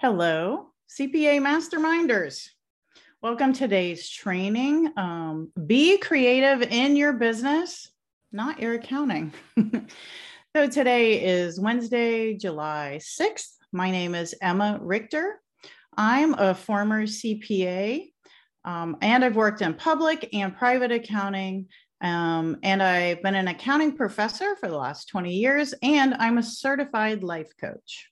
Hello, CPA Masterminders. Welcome to today's training. Um, be creative in your business, not your accounting. so today is Wednesday, July 6th. My name is Emma Richter. I'm a former CPA um, and I've worked in public and private accounting. Um, and I've been an accounting professor for the last 20 years, and I'm a certified life coach.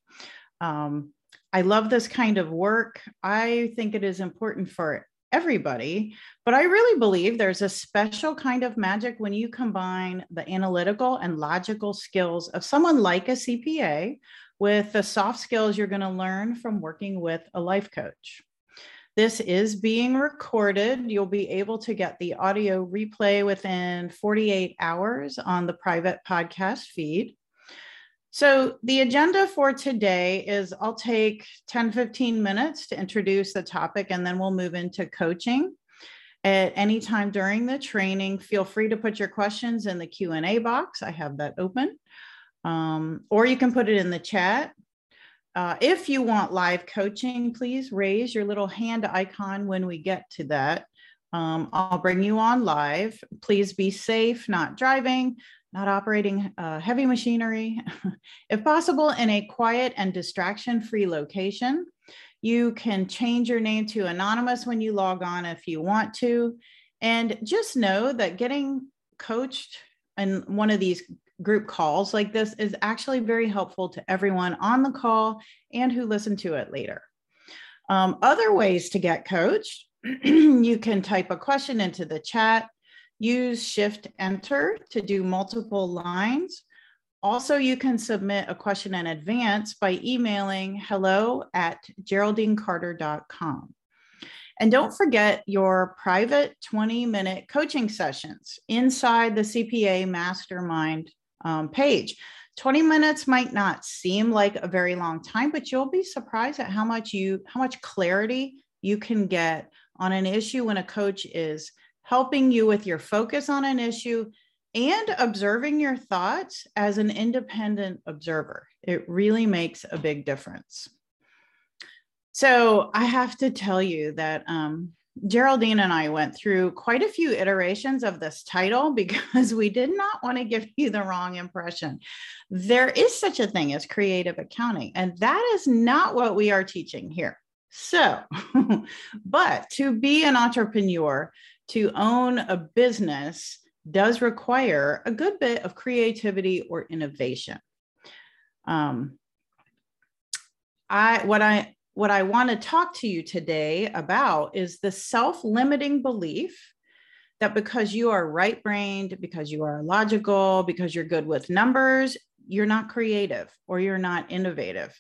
Um, I love this kind of work. I think it is important for everybody, but I really believe there's a special kind of magic when you combine the analytical and logical skills of someone like a CPA with the soft skills you're going to learn from working with a life coach. This is being recorded. You'll be able to get the audio replay within 48 hours on the private podcast feed. So the agenda for today is I'll take 10, 15 minutes to introduce the topic and then we'll move into coaching. At any time during the training, feel free to put your questions in the Q&A box. I have that open. Um, or you can put it in the chat. Uh, if you want live coaching, please raise your little hand icon when we get to that. Um, I'll bring you on live. Please be safe, not driving not operating uh, heavy machinery. if possible, in a quiet and distraction free location. You can change your name to anonymous when you log on if you want to. And just know that getting coached in one of these group calls like this is actually very helpful to everyone on the call and who listen to it later. Um, other ways to get coached you can type a question into the chat Use Shift Enter to do multiple lines. Also, you can submit a question in advance by emailing hello at geraldinecarter.com. And don't forget your private 20 minute coaching sessions inside the CPA Mastermind um, page. 20 minutes might not seem like a very long time, but you'll be surprised at how much you how much clarity you can get on an issue when a coach is helping you with your focus on an issue and observing your thoughts as an independent observer. It really makes a big difference. So I have to tell you that um, Geraldine and I went through quite a few iterations of this title because we did not want to give you the wrong impression. There is such a thing as creative accounting, and that is not what we are teaching here. So, but to be an entrepreneur, to own a business does require a good bit of creativity or innovation. Um, I what I what I want to talk to you today about is the self-limiting belief that because you are right-brained, because you are logical, because you're good with numbers, you're not creative or you're not innovative.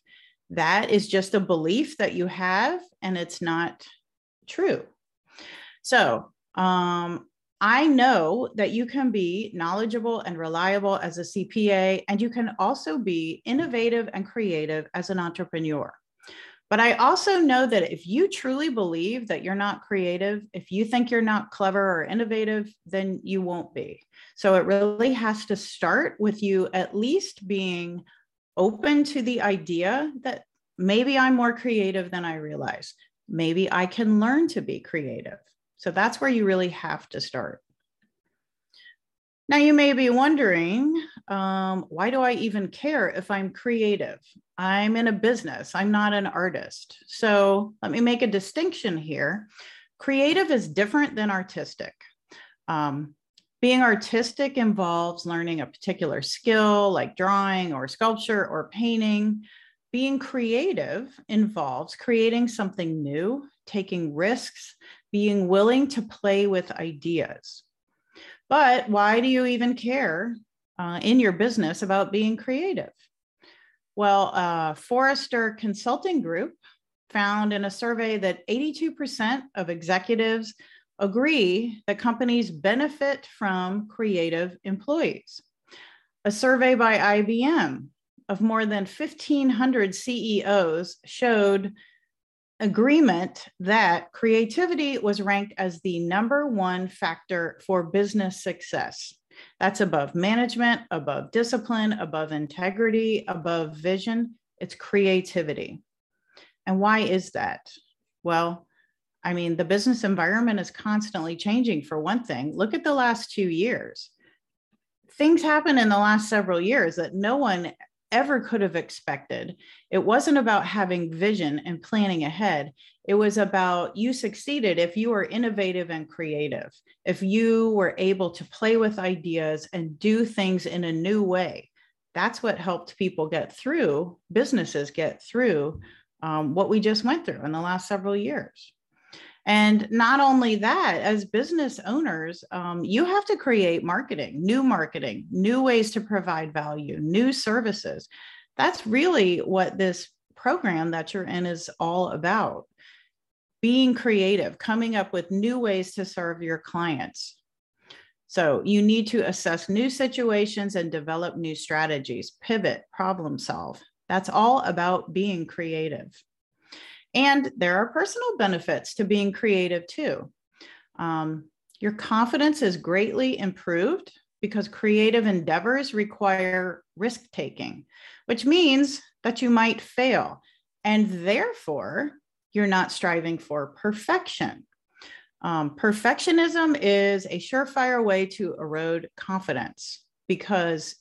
That is just a belief that you have and it's not true. So, um, I know that you can be knowledgeable and reliable as a CPA, and you can also be innovative and creative as an entrepreneur. But I also know that if you truly believe that you're not creative, if you think you're not clever or innovative, then you won't be. So it really has to start with you at least being open to the idea that maybe I'm more creative than I realize. Maybe I can learn to be creative. So that's where you really have to start. Now, you may be wondering, um, why do I even care if I'm creative? I'm in a business, I'm not an artist. So let me make a distinction here. Creative is different than artistic. Um, being artistic involves learning a particular skill like drawing or sculpture or painting. Being creative involves creating something new, taking risks, being willing to play with ideas. But why do you even care uh, in your business about being creative? Well, uh, Forrester Consulting Group found in a survey that 82% of executives agree that companies benefit from creative employees. A survey by IBM of more than 1,500 CEOs showed agreement that creativity was ranked as the number one factor for business success. That's above management, above discipline, above integrity, above vision. It's creativity. And why is that? Well, I mean, the business environment is constantly changing for one thing. Look at the last two years. Things happen in the last several years that no one ever could have expected. It wasn't about having vision and planning ahead. It was about you succeeded if you were innovative and creative, if you were able to play with ideas and do things in a new way. That's what helped people get through, businesses get through um, what we just went through in the last several years. And not only that, as business owners, um, you have to create marketing, new marketing, new ways to provide value, new services. That's really what this program that you're in is all about. Being creative, coming up with new ways to serve your clients. So you need to assess new situations and develop new strategies, pivot, problem solve. That's all about being creative. And there are personal benefits to being creative too. Um, your confidence is greatly improved because creative endeavors require risk taking, which means that you might fail. And therefore, you're not striving for perfection. Um, perfectionism is a surefire way to erode confidence because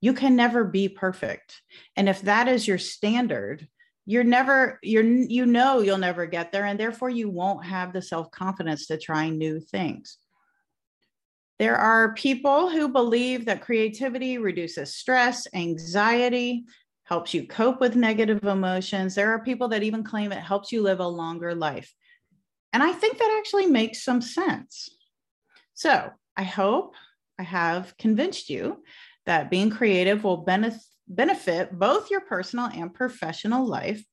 you can never be perfect. And if that is your standard, you're never you're you know you'll never get there and therefore you won't have the self-confidence to try new things. There are people who believe that creativity reduces stress anxiety helps you cope with negative emotions. There are people that even claim it helps you live a longer life. And i think that actually makes some sense. So i hope i have convinced you that being creative will benefit benefit both your personal and professional life.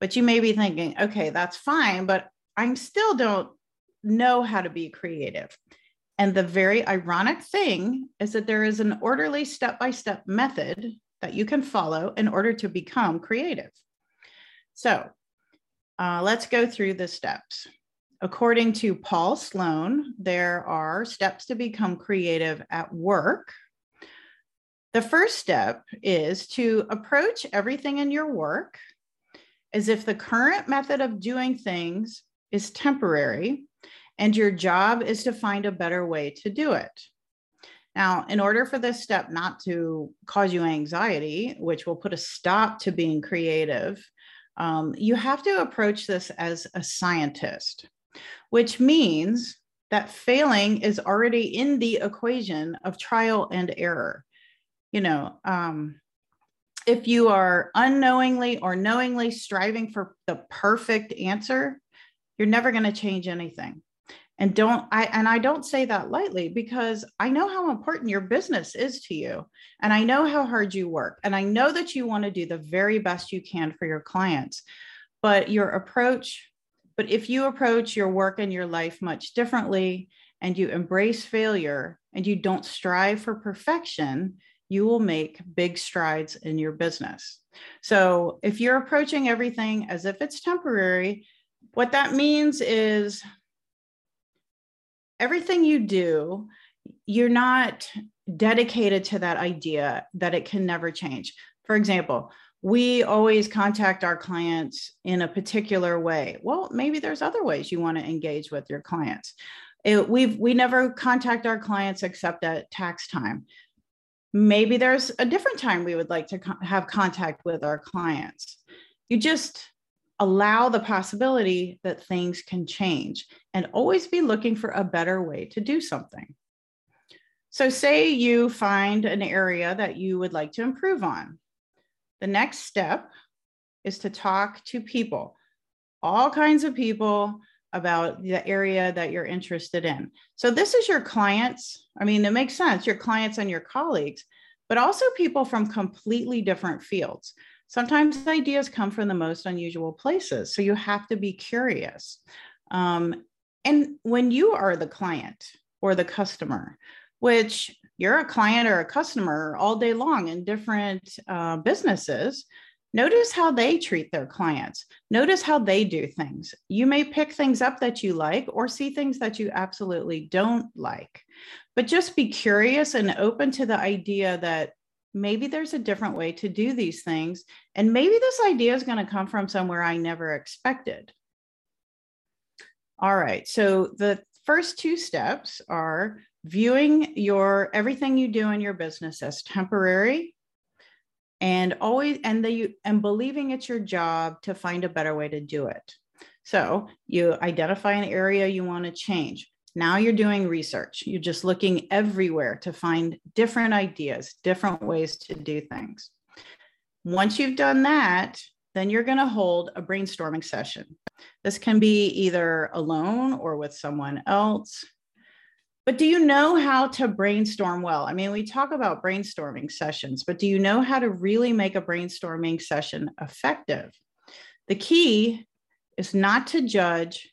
But you may be thinking, okay, that's fine, but I still don't know how to be creative. And the very ironic thing is that there is an orderly step by step method that you can follow in order to become creative. So uh, let's go through the steps. According to Paul Sloane, there are steps to become creative at work the first step is to approach everything in your work as if the current method of doing things is temporary and your job is to find a better way to do it. Now, in order for this step not to cause you anxiety, which will put a stop to being creative, um, you have to approach this as a scientist, which means that failing is already in the equation of trial and error you know, um, if you are unknowingly or knowingly striving for the perfect answer, you're never going to change anything. And don't I and I don't say that lightly because I know how important your business is to you and I know how hard you work and I know that you want to do the very best you can for your clients. But your approach but if you approach your work and your life much differently and you embrace failure and you don't strive for perfection, you will make big strides in your business. So, if you're approaching everything as if it's temporary, what that means is everything you do, you're not dedicated to that idea that it can never change. For example, we always contact our clients in a particular way. Well, maybe there's other ways you want to engage with your clients. It, we've we never contact our clients except at tax time maybe there's a different time we would like to co- have contact with our clients. You just allow the possibility that things can change and always be looking for a better way to do something. So, say you find an area that you would like to improve on. The next step is to talk to people, all kinds of people about the area that you're interested in. So this is your clients. I mean, it makes sense, your clients and your colleagues, but also people from completely different fields. Sometimes ideas come from the most unusual places. So you have to be curious. Um, and when you are the client or the customer, which you're a client or a customer all day long in different uh, businesses, Notice how they treat their clients. Notice how they do things. You may pick things up that you like or see things that you absolutely don't like. But just be curious and open to the idea that maybe there's a different way to do these things. And maybe this idea is going to come from somewhere I never expected. All right. So the first two steps are viewing your everything you do in your business as temporary and always and the and believing it's your job to find a better way to do it. So you identify an area you want to change. Now you're doing research. You're just looking everywhere to find different ideas, different ways to do things. Once you've done that, then you're going to hold a brainstorming session. This can be either alone or with someone else. But do you know how to brainstorm well? I mean, we talk about brainstorming sessions, but do you know how to really make a brainstorming session effective? The key is not to judge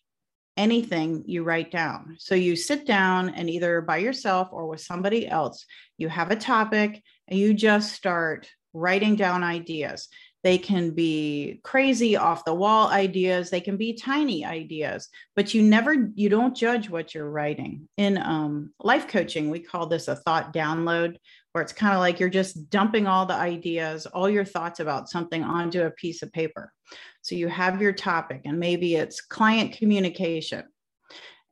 anything you write down. So you sit down and either by yourself or with somebody else, you have a topic and you just start writing down ideas. They can be crazy off the wall ideas, they can be tiny ideas, but you never you don't judge what you're writing. In um, life coaching, we call this a thought download where it's kind of like you're just dumping all the ideas, all your thoughts about something onto a piece of paper. So you have your topic, and maybe it's client communication.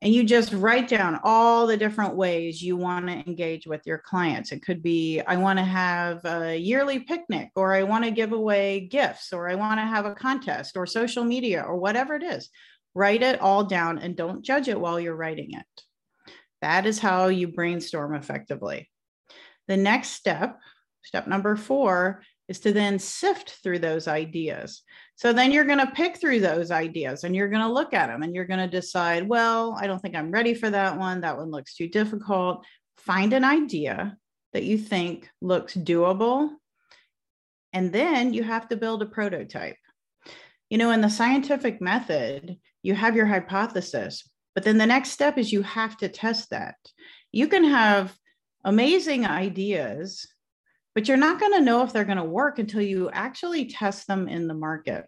And you just write down all the different ways you want to engage with your clients. It could be I want to have a yearly picnic, or I want to give away gifts, or I want to have a contest, or social media, or whatever it is. Write it all down and don't judge it while you're writing it. That is how you brainstorm effectively. The next step, step number four, is to then sift through those ideas. So then you're going to pick through those ideas and you're going to look at them and you're going to decide, well, I don't think I'm ready for that one. That one looks too difficult. Find an idea that you think looks doable. And then you have to build a prototype. You know, in the scientific method, you have your hypothesis, but then the next step is you have to test that. You can have amazing ideas, but you're not going to know if they're going to work until you actually test them in the market.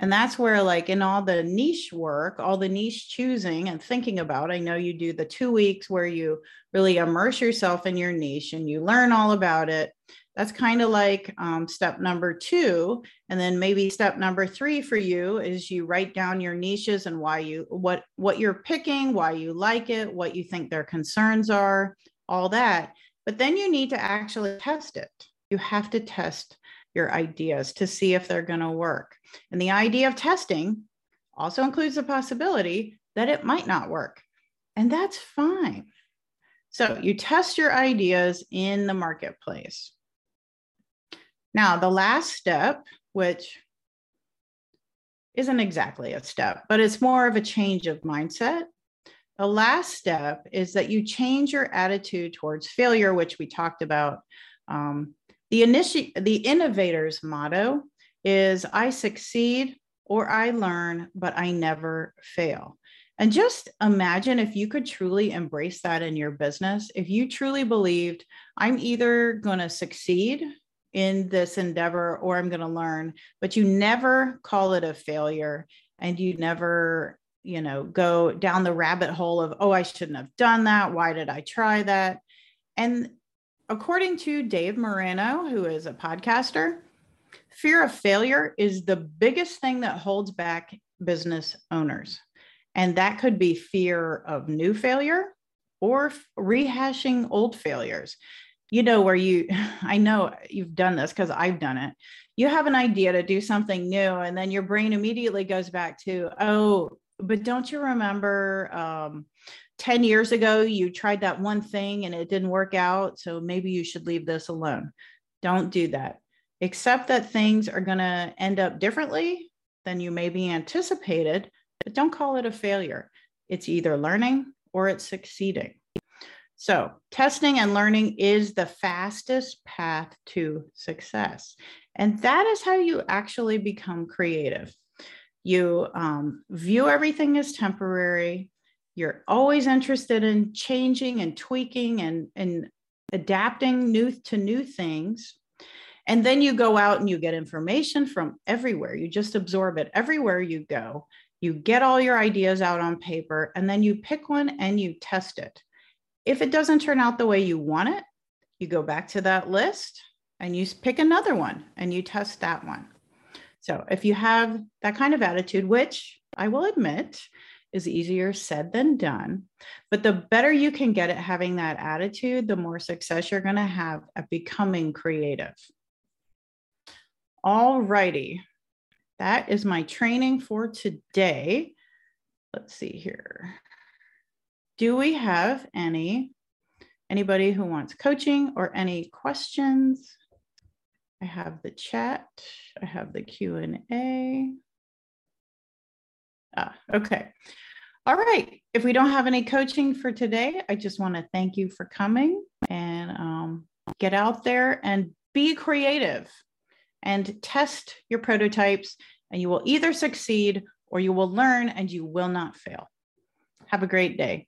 And that's where, like, in all the niche work, all the niche choosing and thinking about, I know you do the two weeks where you really immerse yourself in your niche and you learn all about it. That's kind of like um, step number two. And then maybe step number three for you is you write down your niches and why you, what, what you're picking, why you like it, what you think their concerns are, all that. But then you need to actually test it. You have to test your ideas to see if they're going to work. And the idea of testing also includes the possibility that it might not work. And that's fine. So you test your ideas in the marketplace. Now, the last step, which isn't exactly a step, but it's more of a change of mindset, the last step is that you change your attitude towards failure, which we talked about. Um, the, initi- the innovator's motto is I succeed or I learn, but I never fail. And just imagine if you could truly embrace that in your business, if you truly believed, I'm either going to succeed in this endeavor or I'm going to learn, but you never call it a failure and you never you know, go down the rabbit hole of, oh, I shouldn't have done that. Why did I try that? And according to Dave Moreno, who is a podcaster, fear of failure is the biggest thing that holds back business owners. And that could be fear of new failure or rehashing old failures. You know, where you, I know you've done this because I've done it. You have an idea to do something new, and then your brain immediately goes back to, oh, but don't you remember um, 10 years ago you tried that one thing and it didn't work out so maybe you should leave this alone don't do that accept that things are going to end up differently than you maybe anticipated but don't call it a failure it's either learning or it's succeeding so testing and learning is the fastest path to success and that is how you actually become creative you um, view everything as temporary. You're always interested in changing and tweaking and, and adapting new to new things. And then you go out and you get information from everywhere. You just absorb it everywhere you go. You get all your ideas out on paper and then you pick one and you test it. If it doesn't turn out the way you want it, you go back to that list and you pick another one and you test that one. So if you have that kind of attitude, which I will admit is easier said than done, but the better you can get at having that attitude, the more success you're going to have at becoming creative. All righty. That is my training for today. Let's see here. Do we have any anybody who wants coaching or any questions? I have the chat. I have the Q&A. Ah, okay. All right. If we don't have any coaching for today, I just want to thank you for coming and um, get out there and be creative and test your prototypes and you will either succeed or you will learn and you will not fail. Have a great day.